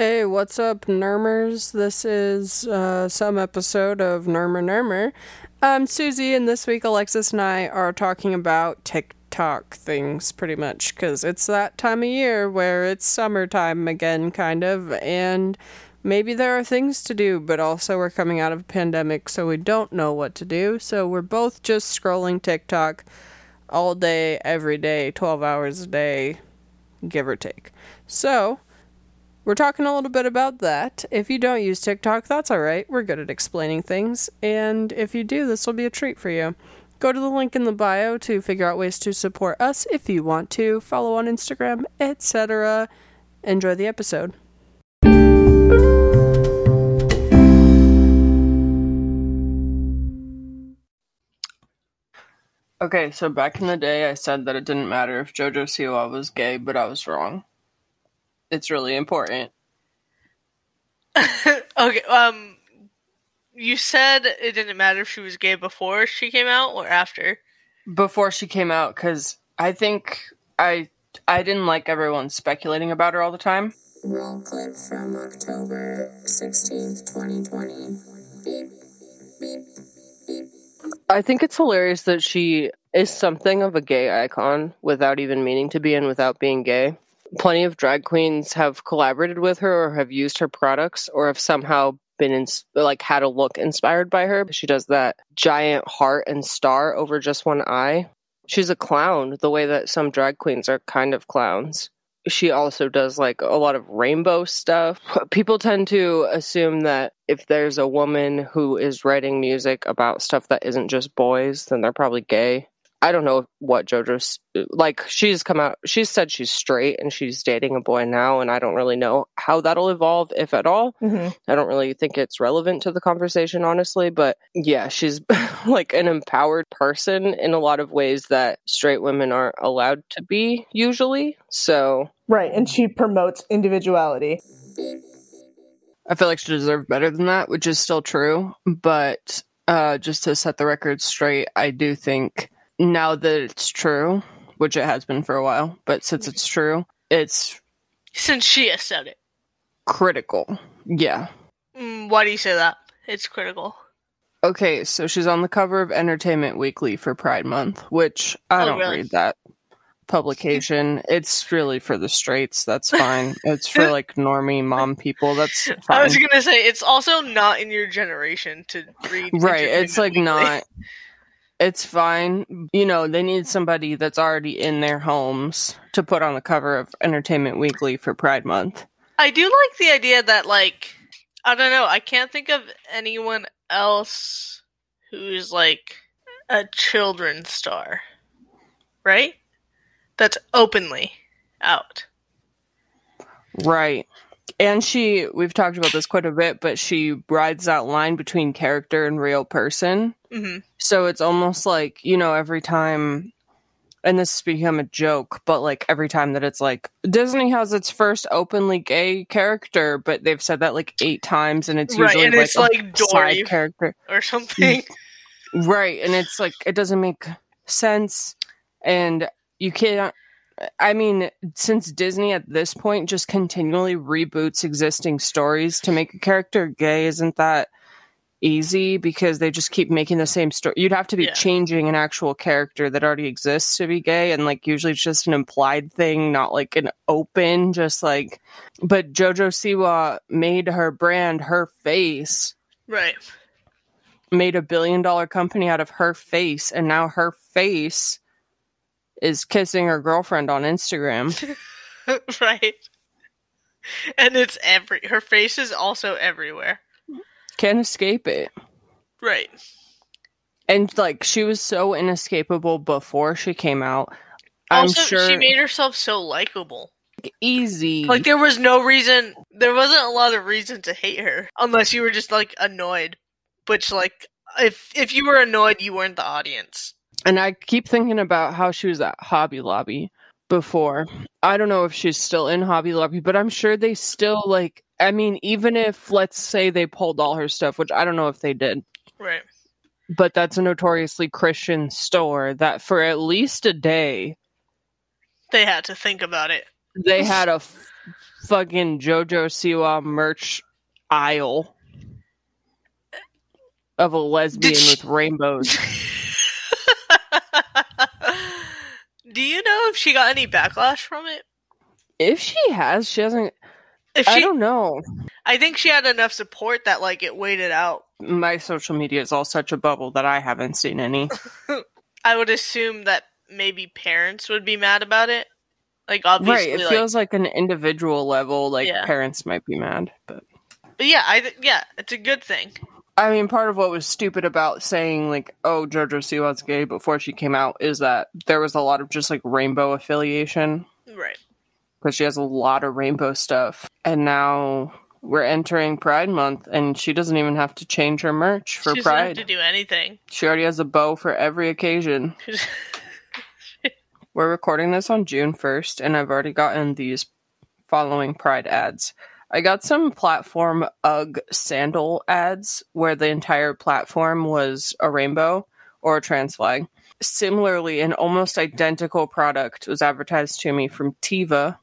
Hey, what's up, Nermers? This is uh, some episode of Nermer Nermer. I'm Susie, and this week Alexis and I are talking about TikTok things pretty much because it's that time of year where it's summertime again, kind of, and maybe there are things to do, but also we're coming out of a pandemic, so we don't know what to do. So we're both just scrolling TikTok all day, every day, 12 hours a day, give or take. So, we're talking a little bit about that. If you don't use TikTok, that's all right. We're good at explaining things. And if you do, this will be a treat for you. Go to the link in the bio to figure out ways to support us if you want to. Follow on Instagram, etc. Enjoy the episode. Okay, so back in the day, I said that it didn't matter if JoJo Siwa was gay, but I was wrong. It's really important. okay, um, you said it didn't matter if she was gay before she came out or after. Before she came out, because I think I I didn't like everyone speculating about her all the time. Roll clip from October 16th, 2020. Beep, beep, beep. I think it's hilarious that she is something of a gay icon without even meaning to be and without being gay. Plenty of drag queens have collaborated with her or have used her products or have somehow been in, like had a look inspired by her. She does that giant heart and star over just one eye. She's a clown the way that some drag queens are kind of clowns she also does like a lot of rainbow stuff. People tend to assume that if there's a woman who is writing music about stuff that isn't just boys, then they're probably gay. I don't know what JoJo's like. She's come out, She said she's straight and she's dating a boy now, and I don't really know how that'll evolve, if at all. Mm-hmm. I don't really think it's relevant to the conversation, honestly. But yeah, she's like an empowered person in a lot of ways that straight women aren't allowed to be usually. So Right, and she promotes individuality. I feel like she deserved better than that, which is still true. But uh, just to set the record straight, I do think now that it's true, which it has been for a while, but since it's true, it's Since she has said it. critical. Yeah. Mm, why do you say that? It's critical. Okay, so she's on the cover of Entertainment Weekly for Pride Month, which I Oh, don't really? read that publication. It's really for the straights. That's fine. it's for like normie mom people. That's I was gonna say it's also not in your generation to read. right it's like Weekly. not it's fine you know they need somebody that's already in their homes to put on the cover of entertainment weekly for pride month I do like the idea that like I don't know. I can't think of anyone else who's like a children's star, right? That's openly out. right and she we've talked about this quite a bit but she rides that line between character and real person hmm so it's almost like you know every time and this has become a joke but like every time that it's like disney has its first openly gay character but they've said that like eight times and it's Right, usually and like it's a like Dory. side character Or something. Right. And it's like, it doesn't make sense. And you can't, I mean, since Disney at this point just continually reboots existing stories to make a character gay, isn't that easy? Because they just keep making the same story. You'd have to be Yeah. changing an actual character that already exists to be gay. And like, usually it's just an implied thing, not like an open, just like, but JoJo Siwa made her brand her face right. made a billion dollar company out of her face and now her face is kissing her girlfriend on Instagram. right. And it's every her face is also everywhere. Can't escape it. Right. And like she was so inescapable before she came out. I'm also, sure she made herself so likable. easy. Like there was no reason, there wasn't a lot of reason to hate her unless you were just like annoyed. Which like if if you were annoyed, you weren't the audience. and I keep thinking about how she was at Hobby Lobby before. I don't know if she's still in Hobby Lobby, but I'm sure they still like I mean, even if let's say they pulled all her stuff, which I don't know if they did, Right. but that's a notoriously Christian store that for at least a day They had to think about it. they had a fucking JoJo Siwa merch aisle of a lesbian she- with rainbows. Do you know if she got any backlash from it? If she has, she hasn't. If she, I don't know. I think she had enough support that like it waited out. My social media is all such a bubble that I haven't seen any. I would assume that maybe parents would be mad about it. Like obviously, right. It like- feels like an individual level, like Yeah. parents might be mad, but. but yeah, I th- yeah, it's a good thing. I mean, part of what was stupid about saying like, "Oh, JoJo Siwa's gay" before she came out is that there was a lot of just like rainbow affiliation Right. Because she has a lot of rainbow stuff, and now we're entering Pride Month, and she doesn't even have to change her merch for she doesn't have Pride. to do anything. She already has a bow for every occasion. We're recording this on June 1st, and I've already gotten these following Pride ads. I got some platform UGG sandal ads where the entire platform was a rainbow or a trans flag. Similarly, an almost identical product was advertised to me from Teva.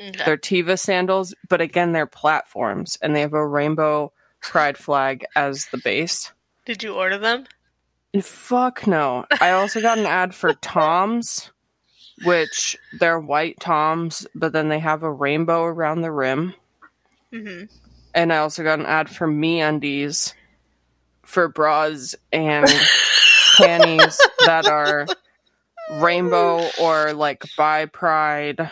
Okay. They're Teva sandals, but again, they're platforms, and they have a rainbow pride flag as the base. Did you order them? Fuck no. I also got an ad for Toms, which they're white Toms, but then they have a rainbow around the rim. hmm And I also got an ad for MeUndies for bras and panties that are rainbow or like by pride.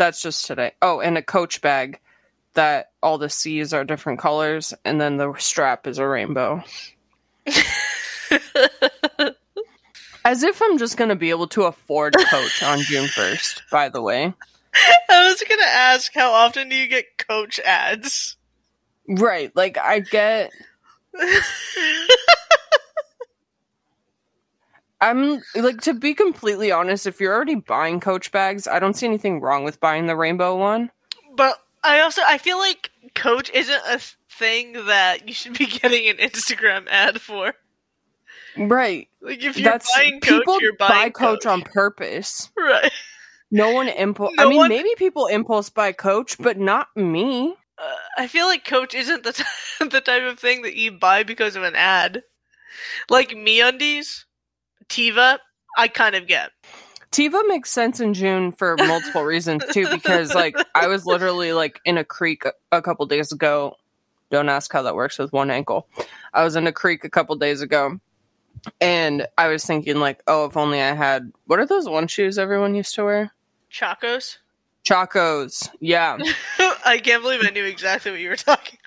That's just today. Oh, and a coach bag that all the C's are different colors, and then the strap is a rainbow. As if I'm just gonna be able to afford Coach on June 1st, by the way. I was gonna ask how often do you get Coach ads? Right, like I get I'm like to be completely honest, if you're already buying Coach bags, I don't see anything wrong with buying the rainbow one. but I also I feel like Coach isn't a thing that you should be getting an Instagram ad for. Right. Like if you're That's buying Coach, people you're buying buy Coach on purpose. right. No one impulse No I mean one- maybe people impulse buy Coach, but not me. Uh, I feel like Coach isn't the t- the type of thing that you buy because of an ad. Like MeUndies, Teva, I kind of get. Teva makes sense in June for multiple reasons too, because like I was literally like in a creek a, a couple days ago. Don't ask how that works with one ankle. I was in a creek a couple days ago, and I was thinking like, oh, if only I had what are those one shoes everyone used to wear? Chacos. Chacos. Yeah, I can't believe I knew exactly what you were talking.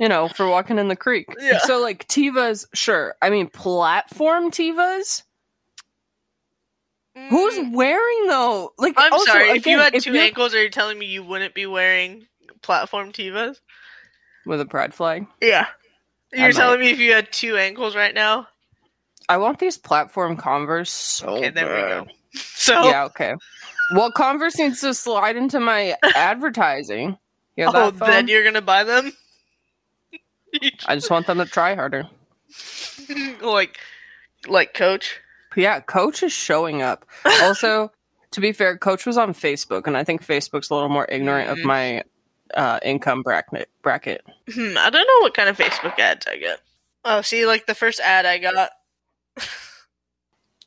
You know, for walking in the creek. Yeah. So like Tevas, sure. I mean, platform Tevas. Who's Mm, wearing though? Like, I'm also, sorry. if you had 2 you're- ankles, are you telling me you wouldn't be wearing platform Tevas? with a pride flag. Yeah. You're telling me if you had two ankles right now? I want these platform Converse so Okay, there we go. So, Yeah, okay. Well, Converse needs to slide into my advertising. You oh, then you're gonna buy them? I just want them to try harder. like, like Coach. Yeah, Coach is showing up. Also, to be fair, Coach was on Facebook, and I think Facebook's a little more ignorant of Mhm. my uh, income bracket. Bracket. Hmm, I don't know what kind of Facebook ads I get. Oh, see, like the first ad I got.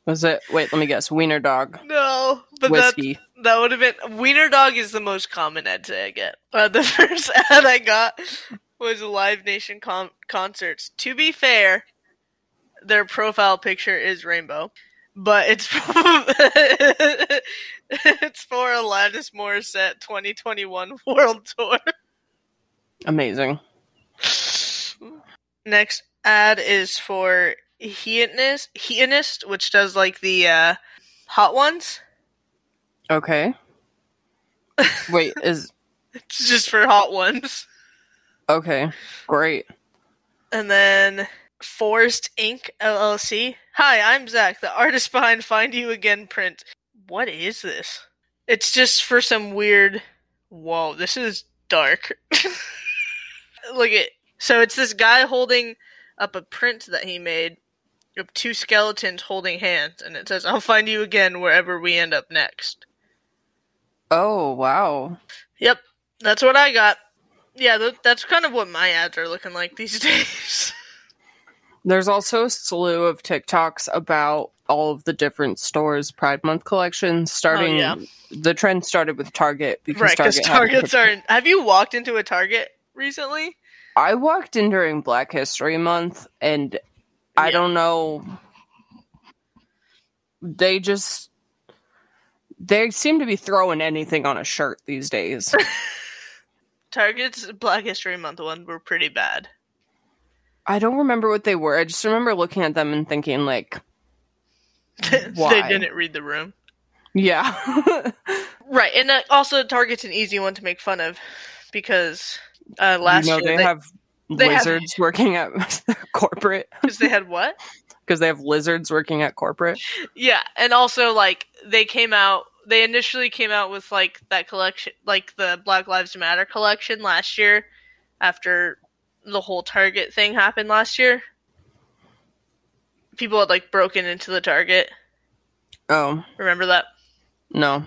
Was it? Wait, let me guess. Wiener dog No, but that whiskey. that would have been Wiener Dog is the most common ad I get. Uh, the first ad I got was Live Nation con- concerts. To be fair, their profile picture is rainbow, but it's it's for Alanis Morissette 2021 World Tour. Amazing. Next ad is for Heatonist, Heatonist, which does like the uh, hot ones. Okay. Wait, is It's just for hot ones. Okay. Great. And then Forest Inc. LLC. Hi, I'm Zach, the artist behind Find You Again print. What is this? It's just for some weird. Whoa, this is dark. Look at. So it's this guy holding up a print that he made of two skeletons holding hands, and it says, I'll find you again wherever we end up next. Oh wow. Yep. That's what I got. Yeah, th- that's kind of what my ads are looking like these days. There's also a slew of TikToks about all of the different stores' Pride Month collections. Oh, starting, yeah. the trend started with Target because right, because Target Targets are. Have you walked into a Target recently? I walked in during Black History Month, and I Yeah. don't know. They just they seem to be throwing anything on a shirt these days. Target's Black History Month one were pretty bad. I don't remember what they were. I just remember looking at them and thinking, like, they didn't read the room. yeah, Right, and uh, also Target's an easy one to make fun of because uh, last you know year they, they, have they have- lizards working at corporate because they had what? because they have lizards working at corporate. Yeah, and also like they came out. They initially came out with like that collection, like the Black Lives Matter collection last year, after the whole Target thing happened last year. People had like broken into the Target. Oh Remember that? no,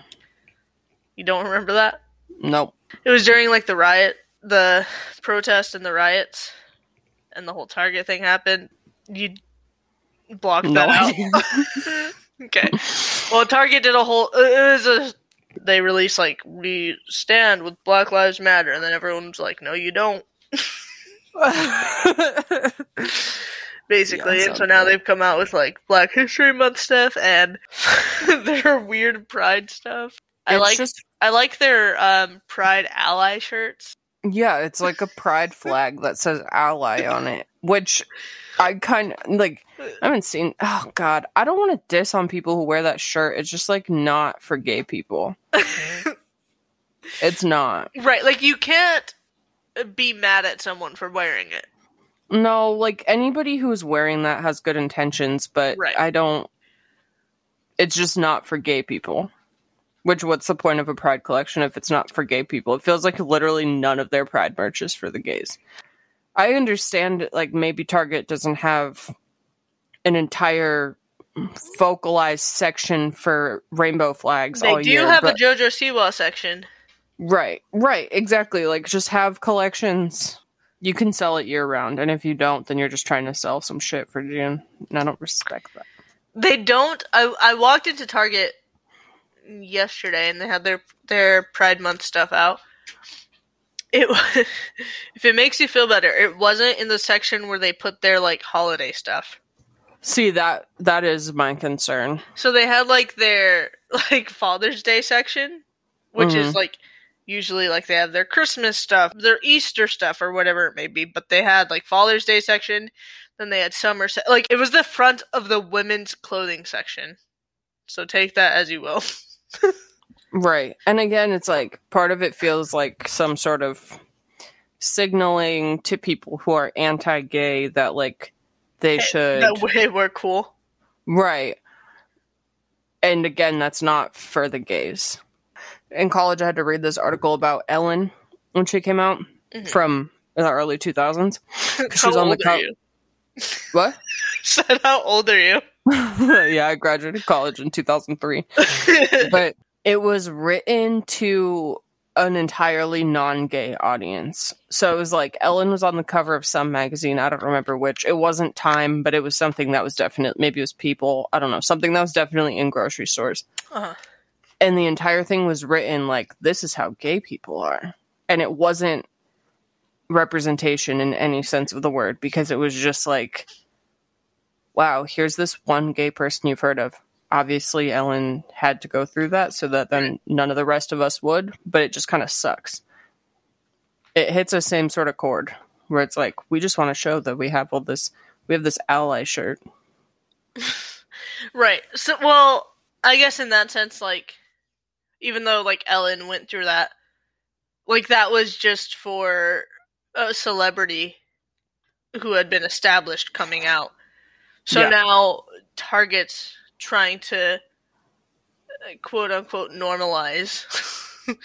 You don't remember that? nope. It was during like the riot, the protest and the riots, and the whole Target thing happened. You blocked No that out. okay. Well, Target did a whole. It was a. They released like we stand with Black Lives Matter, and then everyone's like, "No, you don't." Basically, Yeah, and so now they've come out with like Black History Month stuff and their weird Pride stuff. I like just I like their um, Pride ally shirts. Yeah, it's like a pride flag that says ally on it, which I kind of like. I haven't seen. Oh God, I don't want to diss on people who wear that shirt. It's just like not for gay people. It's not. Right, like you can't uh, be mad at someone for wearing it. No, like anybody who's wearing that has good intentions, but Right. I don't. It's just not for gay people. Which, what's the point of a pride collection if it's not for gay people? It feels like literally none of their pride merch is for the gays. I understand, like maybe Target doesn't have an entire focalized section for rainbow flags They do year, have but- a JoJo Siwa section. Right, right, exactly. Like just have collections. You can sell it year round, and if you don't, then you're just trying to sell some shit for June. And I don't respect that. They don't. I I walked into Target yesterday and they had their their Pride Month stuff out. It if it makes you feel better, it wasn't in the section where they put their like holiday stuff. See that that is my concern. So they had like their like Father's Day section, which is Mhm. like usually like they have their Christmas stuff, their Easter stuff, or whatever it may be. But they had like Father's Day section, then they had summer se- like it was the front of the women's clothing section. So take that as you will. Right. And again, it's like part of it feels like some sort of signaling to people who are anti-gay that like they should that way we're cool. Right. And again, that's not for the gays. In college, I had to read this article about Ellen when she came out Mhm. from the early 2000s. How She's on the you? What? Said how old are you? yeah, I graduated college in 2003. But it was written to an entirely non gay audience. So it was like Ellen was on the cover of some magazine. I don't remember which. It wasn't Time, but it was something that was definitely, maybe it was People. I don't know. Something that was definitely in grocery stores. uh-huh. and the entire thing was written like this is how gay people are and it wasn't representation in any sense of the word because it was just like wow here's this one gay person you've heard of obviously ellen had to go through that so that then none of the rest of us would but it just kind of sucks it hits the same sort of chord where it's like we just want to show that we have all this we have this ally shirt Right. So, well, I guess in that sense, like, even though like Ellen went through that, like that was just for a celebrity who had been established coming out. So Yeah. now Target's trying to uh, quote unquote normalize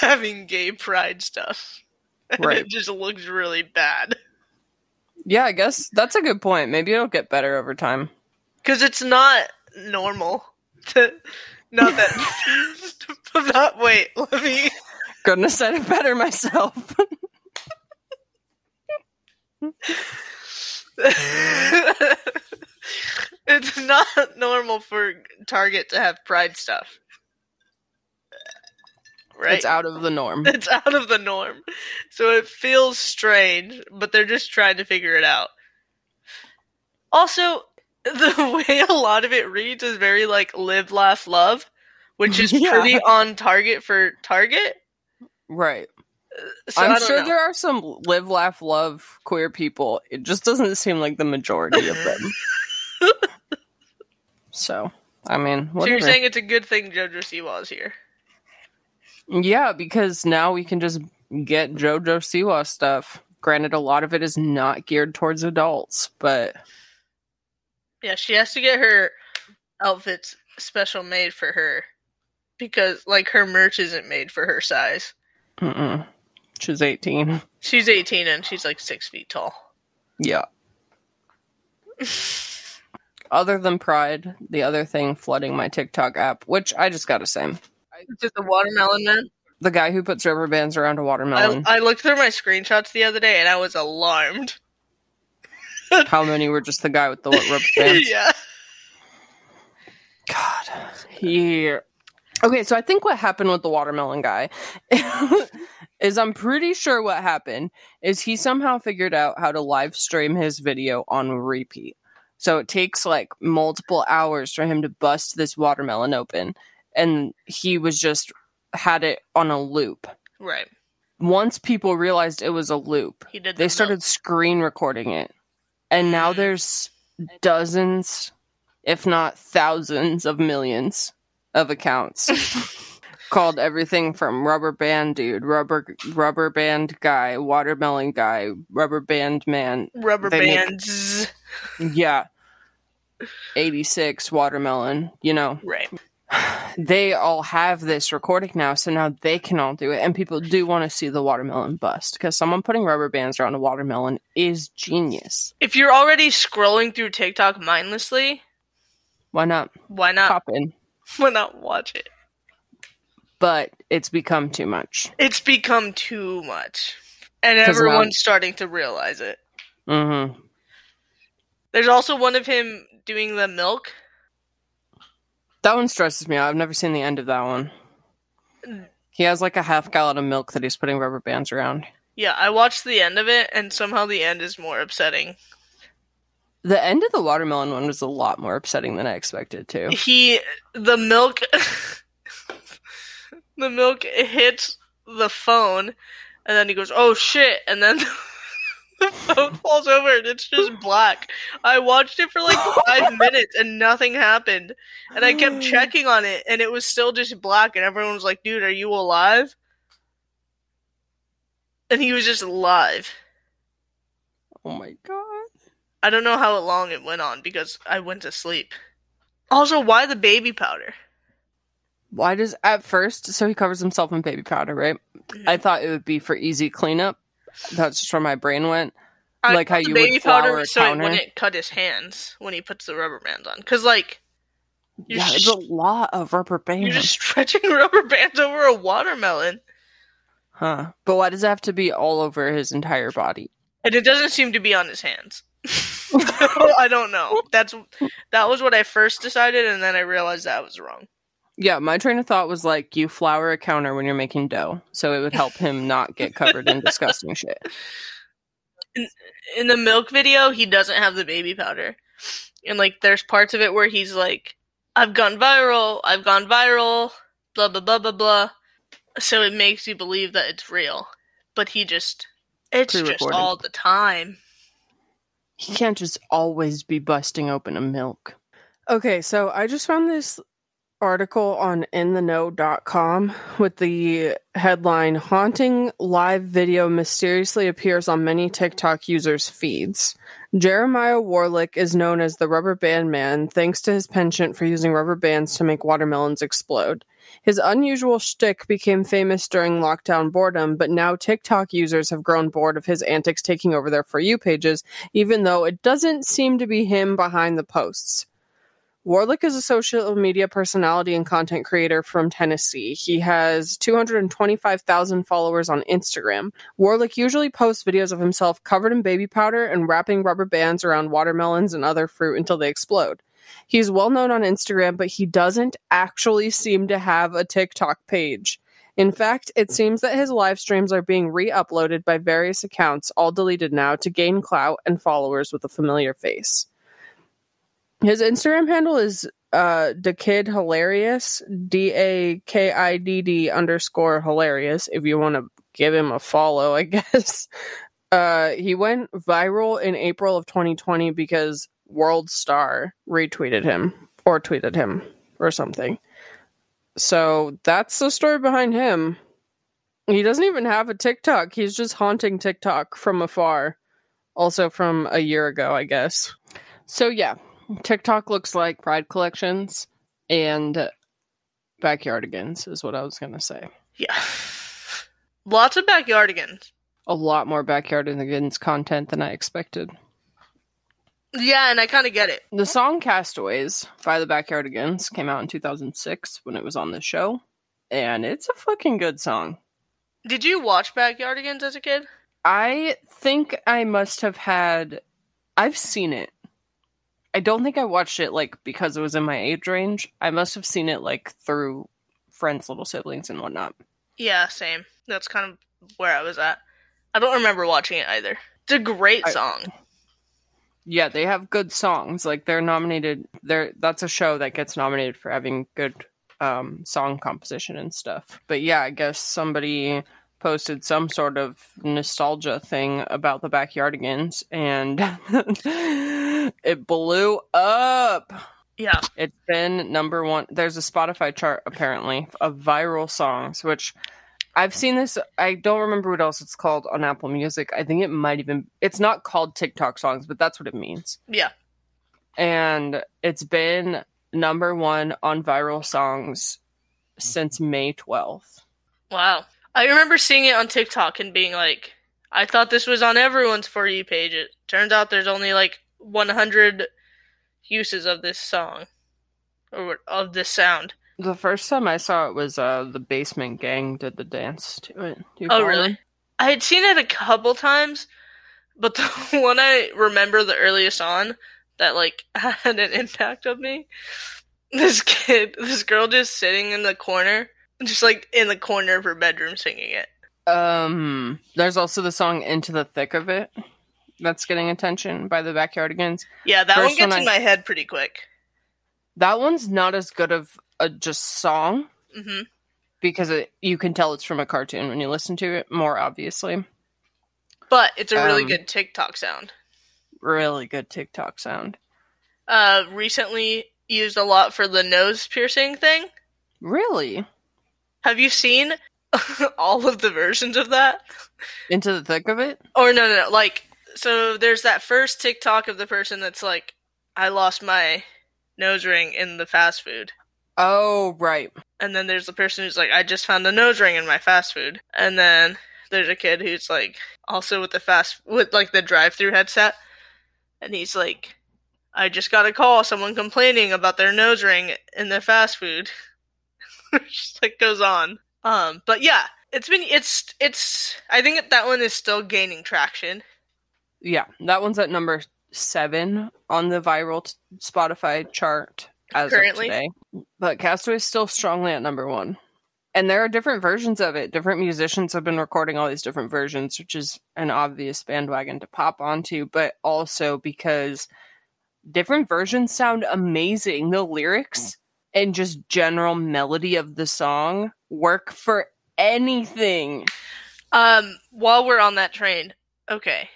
having gay pride stuff. Right. it just looks really bad. yeah i guess that's a good point maybe it'll get better over time Because it's not normal to. Not that. not, wait, let me. Couldn't have said it better myself. It's not normal for Target to have Pride stuff. Right? It's out of the norm. It's out of the norm. So it feels strange, but they're just trying to figure it out. Also, the way a lot of it reads is very like live, laugh, love, which is Yeah. pretty on target for Target. Right. So I'm sure know. there are some live, laugh, love queer people. It just doesn't seem like the majority of them. So, I mean, So you're saying it's a good thing JoJo Siwa is here? yeah, because now we can just get JoJo Siwa stuff. Granted, a lot of it is not geared towards adults, but Yeah, she has to get her outfits special made for her because like her merch isn't made for her size. mm-mm. she's 18. She's 18 and she's like six feet tall. Yeah. Other than Pride, the other thing flooding my TikTok app, which I just gotta say, Just the watermelon man. the guy who puts rubber bands around a watermelon, I looked through my screenshots the other day and I was alarmed. how many were just the guy with the rubber bands? yeah. God. He. Okay, so I think what happened with the watermelon guy is I'm pretty sure what happened is he somehow figured out how to live stream his video on repeat. So it takes like multiple hours for him to bust this watermelon open. And he was just had it on a loop. Right. Once people realized it was a loop, He did. they started screen recording it and now mm. there's dozens if not thousands of millions of accounts called everything from rubber band dude rubber rubber band guy watermelon guy rubber band man rubber they make- bands. Yeah 86 watermelon you know Right. they all have this recording now so now they can all do it and people do want to see the watermelon bust because someone putting rubber bands around a watermelon is genius If you're already scrolling through TikTok mindlessly, why not why not? pop in Why not watch it? but it's become too much. It's become too much, And everyone's starting to realize it. Mm-hmm. There's also one of him doing the milk. That one stresses me out. I've never seen the end of that one. He has like a half gallon of milk that he's putting rubber bands around. Yeah, I watched the end of it, and somehow the end is more upsetting. The end of the watermelon one was a lot more upsetting than I expected too. He, the milk, the milk hits the phone, and then he goes, "Oh shit!" and then the phone falls over, and it's just black. I watched it for like five minutes, and nothing happened, and I kept checking on it, and it was still just black, and everyone was like, "Dude, are you alive?" And he was just alive. Oh my god. I don't know how long it went on because I went to sleep. Also, why the baby powder? Why does at first so he covers himself in baby powder, right? Mm-hmm. I thought it would be for easy cleanup. That's just where my brain went. I Like how you would baby flour powder so it counter? wouldn't cut his hands when he puts the rubber bands on. Cause like yeah, it's a lot of rubber bands. you're just stretching rubber bands over a watermelon, Huh. But why does it have to be all over his entire body? and it doesn't seem to be on his hands. I don't know. That's that was what I first decided, and then I realized that was wrong. Yeah, my train of thought was like you flour a counter when you're making dough, so it would help him not get covered in disgusting shit. in the milk video, he doesn't have the baby powder. And like there's parts of it where he's like, I've gone viral, I've gone viral, blah blah blah blah blah. So it makes you believe that it's real. But he just it's just all the time. He can't just always be busting open a milk. Okay, so I just found this article on intheknow.com with the headline Haunting live video mysteriously appears on many TikTok users' feeds. Jeremiah Warlick is known as the Rubber Band Man thanks to his penchant for using rubber bands to make watermelons explode. His unusual shtick became famous during lockdown boredom, but now TikTok users have grown bored of his antics taking over their For You pages, even though it doesn't seem to be him behind the posts. Warlick is a social media personality and content creator from Tennessee. He has 225,000 followers on Instagram. Warlick usually posts videos of himself covered in baby powder and wrapping rubber bands around watermelons and other fruit until they explode. He's well known on Instagram, but he doesn't actually seem to have a TikTok page. In fact, it seems that his live streams are being re uploaded by various accounts, all deleted now, to gain clout and followers with a familiar face. His Instagram handle is uh Dakid Hilarious, D A K I D D underscore hilarious, if you want to give him a follow, I guess. Uh he went viral in April of 2020 because World Star retweeted him or tweeted him or something. So that's the story behind him. He doesn't even have a TikTok. He's just haunting TikTok from afar. Also from a year ago, I guess. So yeah, TikTok looks like Pride collections and backyardigans is what I was gonna say. Yeah. Lots of backyardigans. A lot more backyardigans content than I expected. Yeah, and I kind of get it. The song Castaways by the Backyardigans came out in 2006 when it was on the show, and it's a fucking good song. Did you watch Backyardigans as a kid? I think I must have had. I've seen it. I don't think I watched it like because it was in my age range. I must have seen it like through friends' little siblings and whatnot. Yeah, same. That's kind of where I was at. I don't remember watching it either. It's a great I- song. Yeah, they have good songs. Like they're nominated. They're that's a show that gets nominated for having good um, song composition and stuff. But yeah, I guess somebody posted some sort of nostalgia thing about the Backyardigans, and it blew up. Yeah. It's been number one. There's a Spotify chart apparently of viral songs, which I've seen this. I don't remember what else it's called on Apple Music. I think it might even. It's not called TikTok songs, but that's what it means. Yeah. And it's been number one on viral songs since May 12th. Wow. I remember seeing it on TikTok and being like, I thought this was on everyone's For You page. It turns out there's only like 100 uses of this song or of this sound. The first time I saw it was uh the Basement Gang did the dance to it. You Oh, really? them? I had seen it a couple times, but the one I remember the earliest on that like had an impact on me. This kid, this girl just sitting in the corner, just like in the corner of her bedroom singing it. Um, there's also the song "Into the Thick of It" that's getting attention by the Backyardigans. Yeah, that First one gets one in I- my head pretty quick. That one's not as good of a just song hmm because it, you can tell it's from a cartoon when you listen to it. More obviously, But it's a really Um, good TikTok sound. really good TikTok sound. Uh, recently used a lot for the nose piercing thing. Really, Have you seen all of the versions of that? into the thick of it. Or no, no, no. Like, so there's that first TikTok of the person that's like, I lost my nose ring in the fast food. Oh, right. And then there's the person who's like, I just found a nose ring in my fast food. And then there's a kid who's like, also with the fast, with like the drive through headset. And he's like, I just got a call, someone complaining about their nose ring in their fast food. just like goes on. Um, but yeah, it's been, it's, it's, I think that one is still gaining traction. Yeah, that one's at number seven on the viral t- Spotify chart as Currently? of today. But Castaway is still strongly at number one. And there are different versions of it. Different musicians have been recording all these different versions, which is an obvious bandwagon to pop onto, but also because different versions sound amazing. The lyrics and just general melody of the song work for anything. Um, while we're on that train, okay.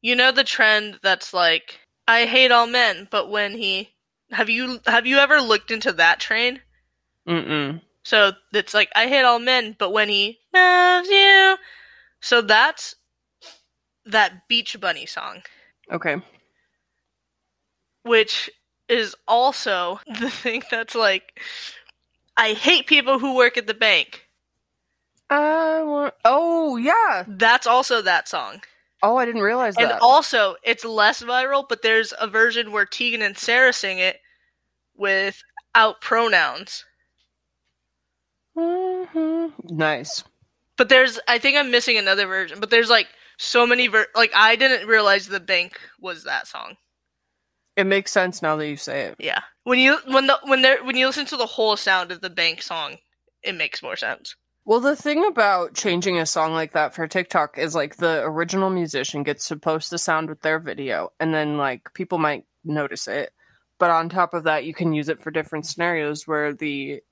You know the trend that's like, I hate all men, but when he have you have you ever looked into that train? Mm-mm. So it's like I hate all men, but when he loves you. So that's that Beach Bunny song, Okay. which is also the thing that's like I hate people who work at the bank. I want. Oh yeah, That's also that song. Oh, I didn't realize And that. also, it's less viral, but there's a version where Tegan and Sara sing it without pronouns. Mhm. Nice. But there's, I think I'm missing another version. But there's like so many ver- like I didn't realize the bank was that song. It makes sense now that you say it. Yeah, when you when the when there when you listen to the whole sound of the bank song, it makes more sense. Well, the thing about changing a song like that for TikTok is like the original musician gets supposed to post the sound with their video, and then like people might notice it. But on top of that, you can use it for different scenarios where the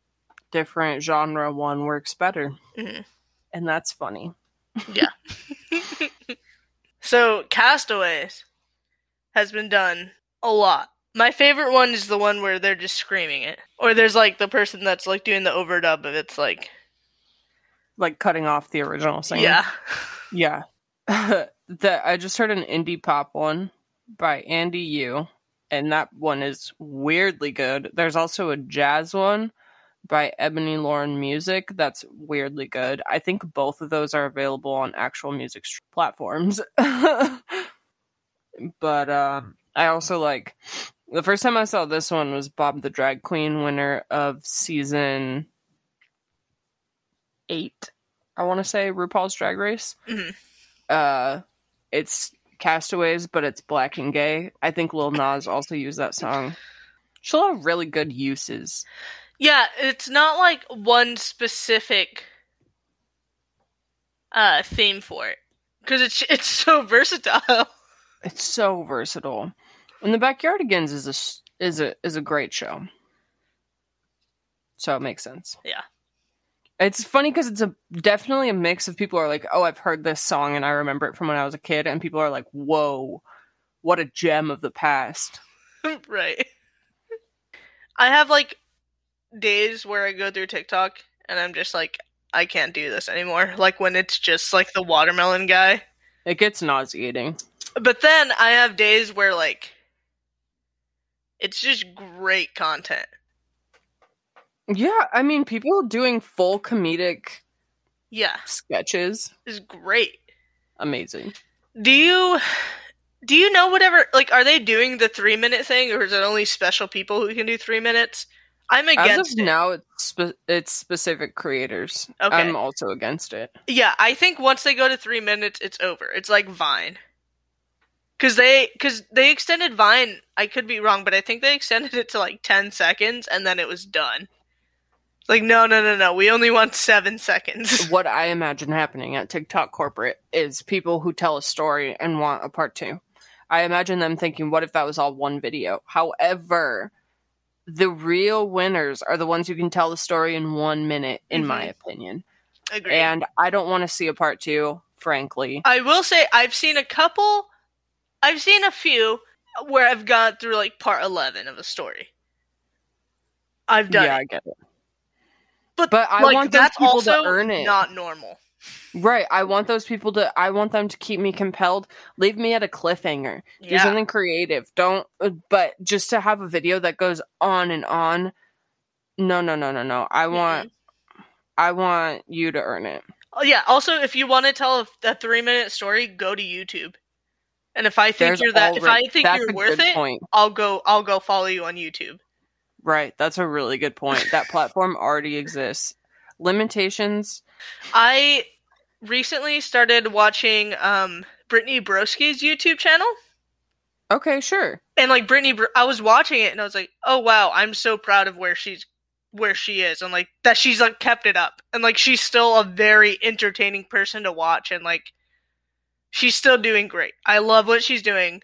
different genre one works better. Mhm. And that's funny. Yeah. so Castaways has been done a lot. My favorite one is the one where they're just screaming it, or there's like the person that's like doing the overdub of it's like Like cutting off the original singer. yeah. Yeah. that I just heard an indie pop one by Andy Yu, and that one is weirdly good. There's also a jazz one by Ebony Lauren Music that's weirdly good. I think both of those are available on actual music st- platforms. but um I also like the first time I saw this one was Bob the Drag Queen winner of season 8 I want to say RuPaul's Drag Race. Mhm. Uh, it's Castaways, but it's black and gay. I think Lil Nas also used that song. She'll have really good uses. Yeah, it's not like one specific uh theme for it because it's it's so versatile. It's so versatile. And the Backyardigans is a is a is a great show. So it makes sense. Yeah. It's funny because it's a definitely a mix of people are like, oh, I've heard this song and I remember it from when I was a kid, and people are like, whoa, what a gem of the past. right. I have like days where I go through TikTok and I'm just like, I can't do this anymore. Like when it's just like the watermelon guy. It gets nauseating. But then I have days where like it's just great content. Yeah, I mean, people doing full comedic Yeah, sketches, is great. amazing. Do you do you know whatever like are they doing the 3 minute thing or is it only special people who can do 3 minutes? I'm As against of it. now, it's spe- it's specific creators. Okay. I'm also against it. Yeah, I think once they go to three minutes, it's over. It's like Vine, because they because they extended Vine. I could be wrong, but I think they extended it to like ten seconds, and then it was done. It's like no, no, no, no. We only want seven seconds. what I imagine happening at TikTok corporate is people who tell a story and want a part two. I imagine them thinking, what if that was all one video? However, the real winners are the ones who can tell the story in one minute, in my Mhm. opinion. Agreed. And I don't want to see a part two, frankly. I will say I've seen a couple. I've seen a few where I've gone through like part eleven of a story. I've done yeah, it, I get it. but, but I like, want those that's people to earn it. Not normal. Right. I want those people to, I want them to keep me compelled. Leave me at a cliffhanger. Do Yeah. something creative. Don't, uh, but just to have a video that goes on and on. No, no, no, no, no. I want, I want you to earn it. Oh, yeah. Also, if you want to tell a, a three minute story, go to YouTube. And if I think There's you're that, if I think that's you're worth it, Point. I'll go. I'll go follow you on YouTube. Right. That's a really good point. That platform already exists. Limitations. I recently started watching um Brittany Broski's YouTube channel, Okay, sure. and like Brittany, Br- I was watching it, and I was like, oh wow, I'm so proud of where she's where she is, and like that she's like kept it up, and like she's still a very entertaining person to watch, and like she's still doing great. I love what she's doing.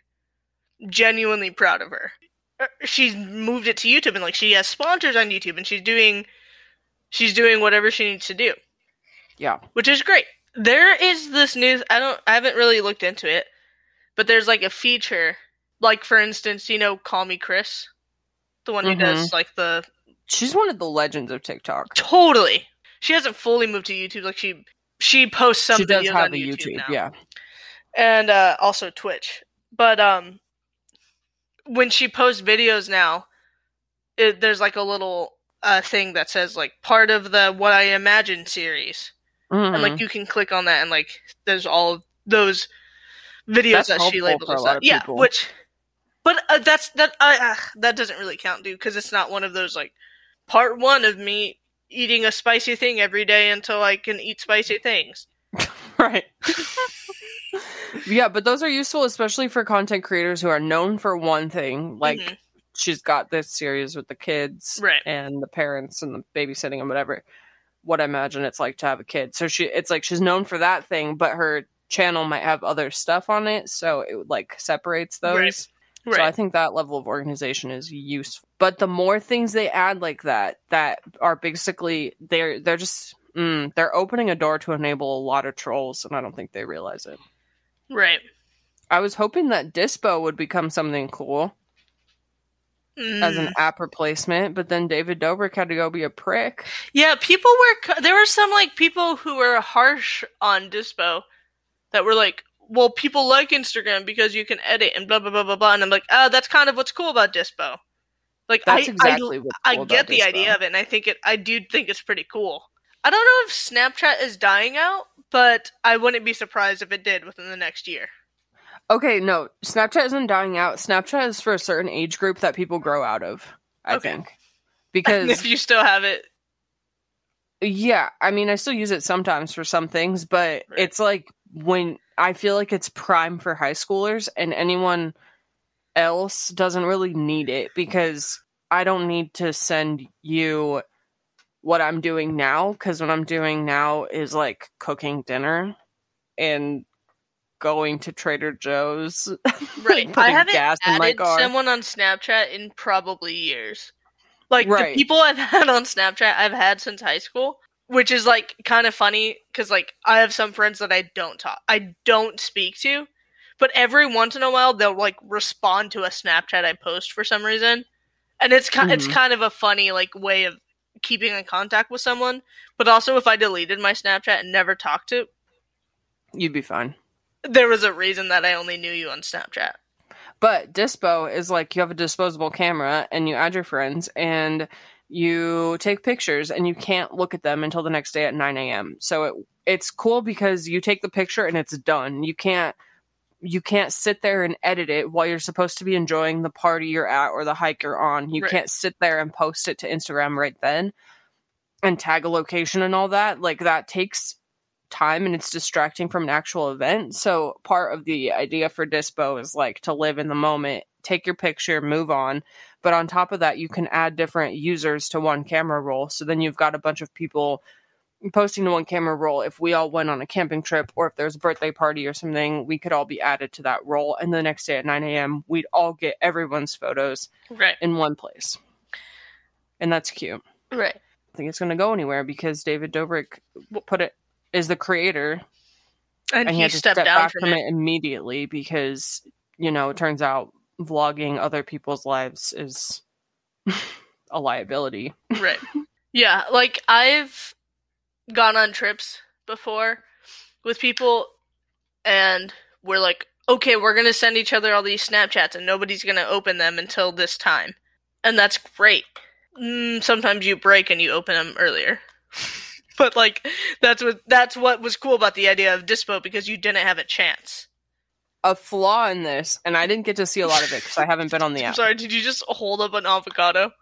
Genuinely proud of her. Uh, She's moved it to YouTube, and like she has sponsors on YouTube, and she's doing she's doing whatever she needs to do Yeah. which is great. There is this news I don't I haven't really looked into it, but there's like a feature like for instance, you know Call Me Chris, the one who Mm-hmm. does like the She's one of the legends of TikTok. totally. She hasn't fully moved to YouTube like she she posts some she does have on a YouTube, YouTube. Yeah. And uh also Twitch. But um when she posts videos now, it, there's like a little uh thing that says like part of the What I Imagine series. and Mhm. like you can click on that and like there's all those videos That's that she labels for a lot that. Yeah, people. which, but uh, that's that. Uh, that doesn't really count, dude, because it's not one of those like part one of me eating a spicy thing every day until I can eat spicy things. right. yeah, but those are useful, especially for content creators who are known for one thing. Like Mhm. she's got this series with the kids Right. and the parents and the babysitting and whatever. What I imagine it's like to have a kid. So she, it's like she's known for that thing, but her channel might have other stuff on it, so it like separates those. Right. So I think that level of organization is useful. But the more things they add like that, that are basically they're they're just mm, they're opening a door to enable a lot of trolls, and I don't think they realize it. Right. I was hoping that Dispo would become something cool as an Mm. app replacement, but then David Dobrik had to go be a prick. Yeah, people were. There were some like people who were harsh on Dispo, that were like, "Well, people like Instagram because you can edit and blah blah blah blah blah." And I'm like, "Oh, that's kind of what's cool about Dispo." Like, That's I, exactly I, what's I get the Dispo. idea of it, and I think it. I do think it's pretty cool. I don't know if Snapchat is dying out, but I wouldn't be surprised if it did within the next year. Okay, no, Snapchat isn't dying out. Snapchat is for a certain age group that people grow out of. I Okay. think because if you still have it, Yeah, I mean, I still use it sometimes for some things, but Right. it's like when I feel like it's prime for high schoolers and anyone else doesn't really need it because I don't need to send you what I'm doing now because what I'm doing now is like cooking dinner and going to Trader Joe's. right? I haven't gas in my added car. someone on Snapchat in probably years. Like Right. the people I've had on Snapchat, I've had since high school, which is like kind of funny because like I have some friends that I don't talk, I don't speak to, but every once in a while they'll like respond to a Snapchat I post for some reason, and it's kind it's Mhm. kind of a funny like way of keeping in contact with someone. But also, if I deleted my Snapchat and never talked to, You'd be fine. there was a reason that I only knew you on Snapchat. But Dispo is like you have a disposable camera and you add your friends and you take pictures and you can't look at them until the next day at 9 a.m. So it it's cool because you take the picture and it's done. You can't you can't sit there and edit it while you're supposed to be enjoying the party you're at or the hike you're on. You Right. can't sit there and post it to Instagram right then and tag a location and all that. Like that takes time and it's distracting from an actual event. So part of the idea for Dispo is like to live in the moment, take your picture, move on. But on top of that, you can add different users to one camera roll. So then you've got a bunch of people posting to one camera roll. If we all went on a camping trip or if there's a birthday party or something, we could all be added to that roll. And the next day at 9 a.m., we'd all get everyone's photos Right. in one place. And that's cute. Right. I think it's going to go anywhere because David Dobrik put it is the creator And, and he he had to stepped step down back from it. immediately because you know it turns out vlogging other people's lives is a liability. Right. Yeah, like I've gone on trips before with people and we're like, okay, we're going to send each other all these Snapchats and nobody's going to open them until this time. And that's great. Mm, sometimes you break and you open them earlier. but like that's what that's what was cool about the idea of Dispo because you didn't have a chance. A flaw in this, and I didn't get to see a lot of it because I haven't been on the I'm app. sorry, did you just hold up an avocado?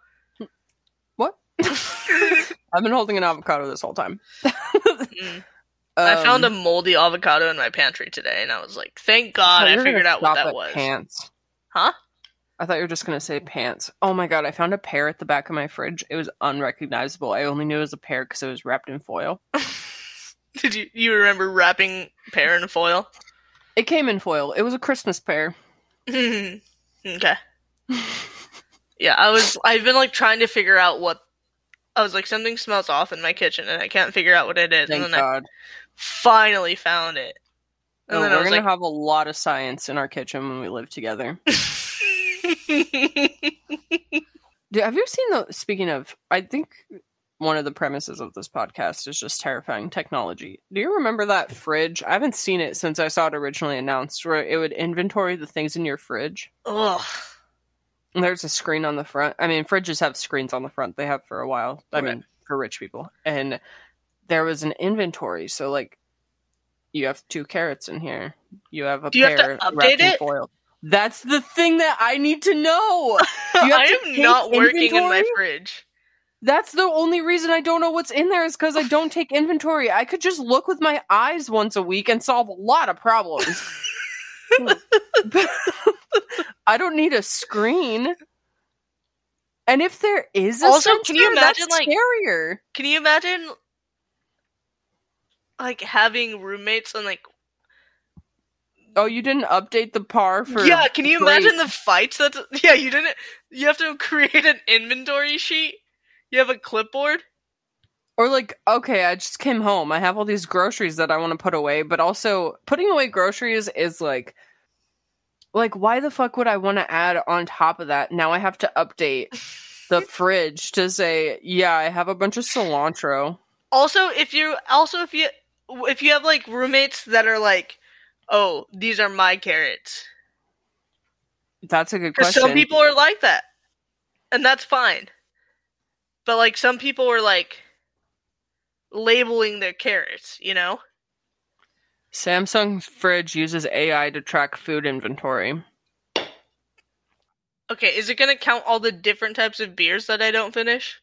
I've been holding an avocado this whole time. Mm. I found a Um, moldy avocado in my pantry today and I was like, thank God you I figured out what that was. Pants. Huh? I thought you were just gonna say pants. Oh my god! I found a pear at the back of my fridge. It was unrecognizable. I only knew it was a pear because it was wrapped in foil. Did you you remember wrapping pear in foil? It came in foil. It was a Christmas pear. okay. Yeah, I was I've been like trying to figure out what I was like something smells off in my kitchen and I can't figure out what it is. Thank and then I God. finally found it. And No, then I we're gonna like have a lot of science in our kitchen when we live together. Do, have you seen the? Speaking of, I think one of the premises of this podcast is just terrifying technology. Do you remember that fridge? I haven't seen it since I saw it originally announced, where it would inventory the things in your fridge. Ugh. There's a screen on the front. I mean, fridges have screens on the front. They have for a while. I Right. mean, for rich people. And there was an inventory. So, like, you have two carrots in here. You have a Do you have pear to update in it? foil. That's the thing that I need to know. you have I am not working in my fridge. That's the only reason I don't know what's in there is because I don't take inventory. I could just look with my eyes once a week and solve a lot of problems. I don't need a screen. And if there is a Also, sensor, can you imagine, that's like- scarier? Can you imagine like having roommates and like Oh, you didn't update the par for Yeah, can you Great. imagine the fights that Yeah, you didn't you have to create an inventory sheet? You have a clipboard? Or like, okay, I just came home. I have all these groceries that I want to put away, but also putting away groceries is like like why the fuck would I want to add on top of that? Now I have to update the fridge to say, yeah, I have a bunch of cilantro. Also, if you also if you if you have like roommates that are like, "Oh, these are my carrots." That's a good question. some people are like that, and that's fine. But like some people are like labeling their carrots, you know. Samsung fridge uses AI to track food inventory. Okay, is it gonna count all the different types of beers that I don't finish?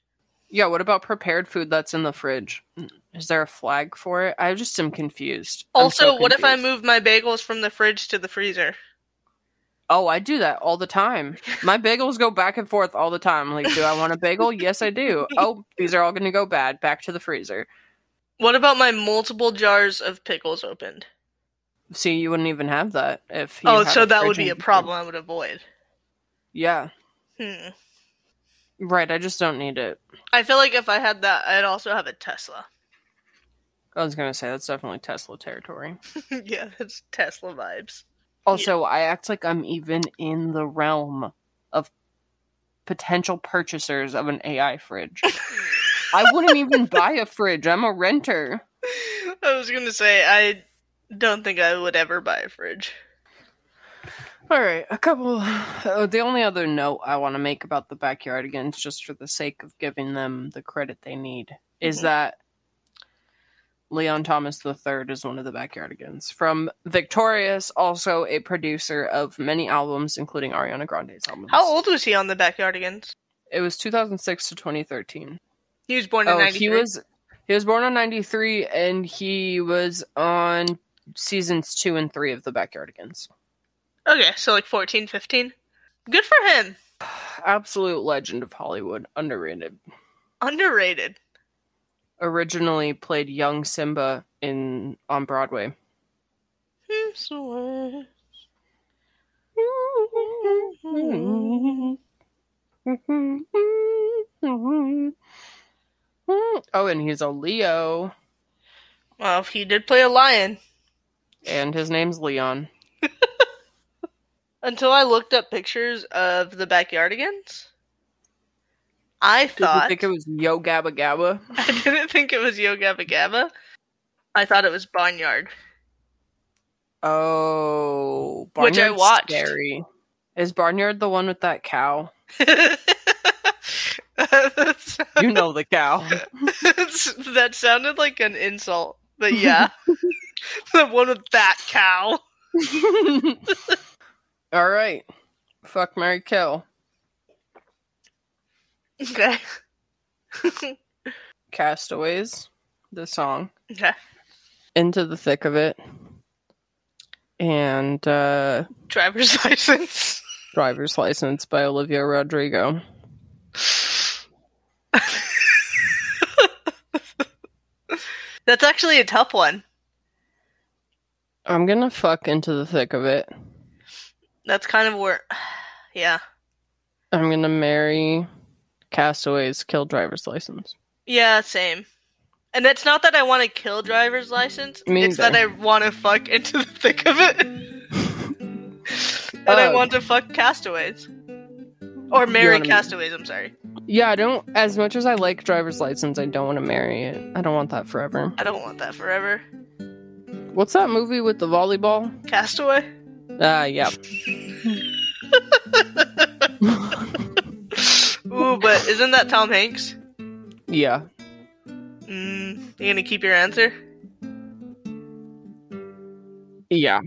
Yeah, what about prepared food that's in the fridge? Is there a flag for it? I just am confused. Also, so what if I move my bagels from the fridge to the freezer? Oh, I do that all the time. My bagels go back and forth all the time. Like, do I want a bagel? Yes, I do. Oh, these are all going to go bad. Back to the freezer. What about my multiple jars of pickles opened? See, you wouldn't even have that if. You oh, so that would be a problem I would avoid. Yeah, Hmm. right. I just don't need it. I feel like if I had that, I'd also have a Tesla. I was gonna say that's definitely Tesla territory. yeah, that's Tesla vibes. Also, I act like I'm even in the realm of potential purchasers of an AI fridge. I wouldn't even buy a fridge. I'm a renter. I was gonna say I don't think I would ever buy a fridge. All right, a couple. Uh, the only other note I want to make about the backyardigans, just for the sake of giving them the credit they need, is Mhm. that Leon Thomas III is one of the backyardigans from Victorious, also a producer of many albums, including Ariana Grande's albums. How old was he on the Backyardigans? It was 2006 to 2013. He was born in Oh, '93. he was he was born in 93 and he was on seasons 2 and 3 of the backyardigans. okay, so like 14, 15. Good for him. Absolute legend of Hollywood, underrated. Underrated. Originally played young Simba in on Broadway. Hmm. Oh, and he's a Leo, Well, he did play a lion. and his name's Leon. Until I looked up pictures of the Backyardigans, I Did you thought think it was Yo Gabba Gabba? I didn't think it was Yo Gabba Gabba. I thought it was Barnyard. Oh, Which I watched. Scary. Is Barnyard the one with that cow? That's- You know the cow. that sounded like an insult, but yeah. the one with that cow. All right. Fuck Mary Kill. Okay. Castaways. The song. Okay. Into the thick of it. And uh Driver's license. Driver's License by Olivia Rodrigo. That's actually a tough one. I'm gonna fuck into the thick of it. That's kind of where. Yeah. I'm gonna marry Castaways, kill driver's license. Yeah, same. And it's not that I want to kill driver's license. Me it's that I want to fuck into the thick of it. and I Oh. want to fuck castaways. Or marry castaways, I'm sorry. Yeah, I don't as much as I like driver's license, I don't want to marry it. I don't want that forever. I don't want that forever. What's that movie with the volleyball? Castaway? Ah, yeah. Ooh, but isn't that Tom Hanks? yeah. Mm, you gonna keep your answer? Yeah.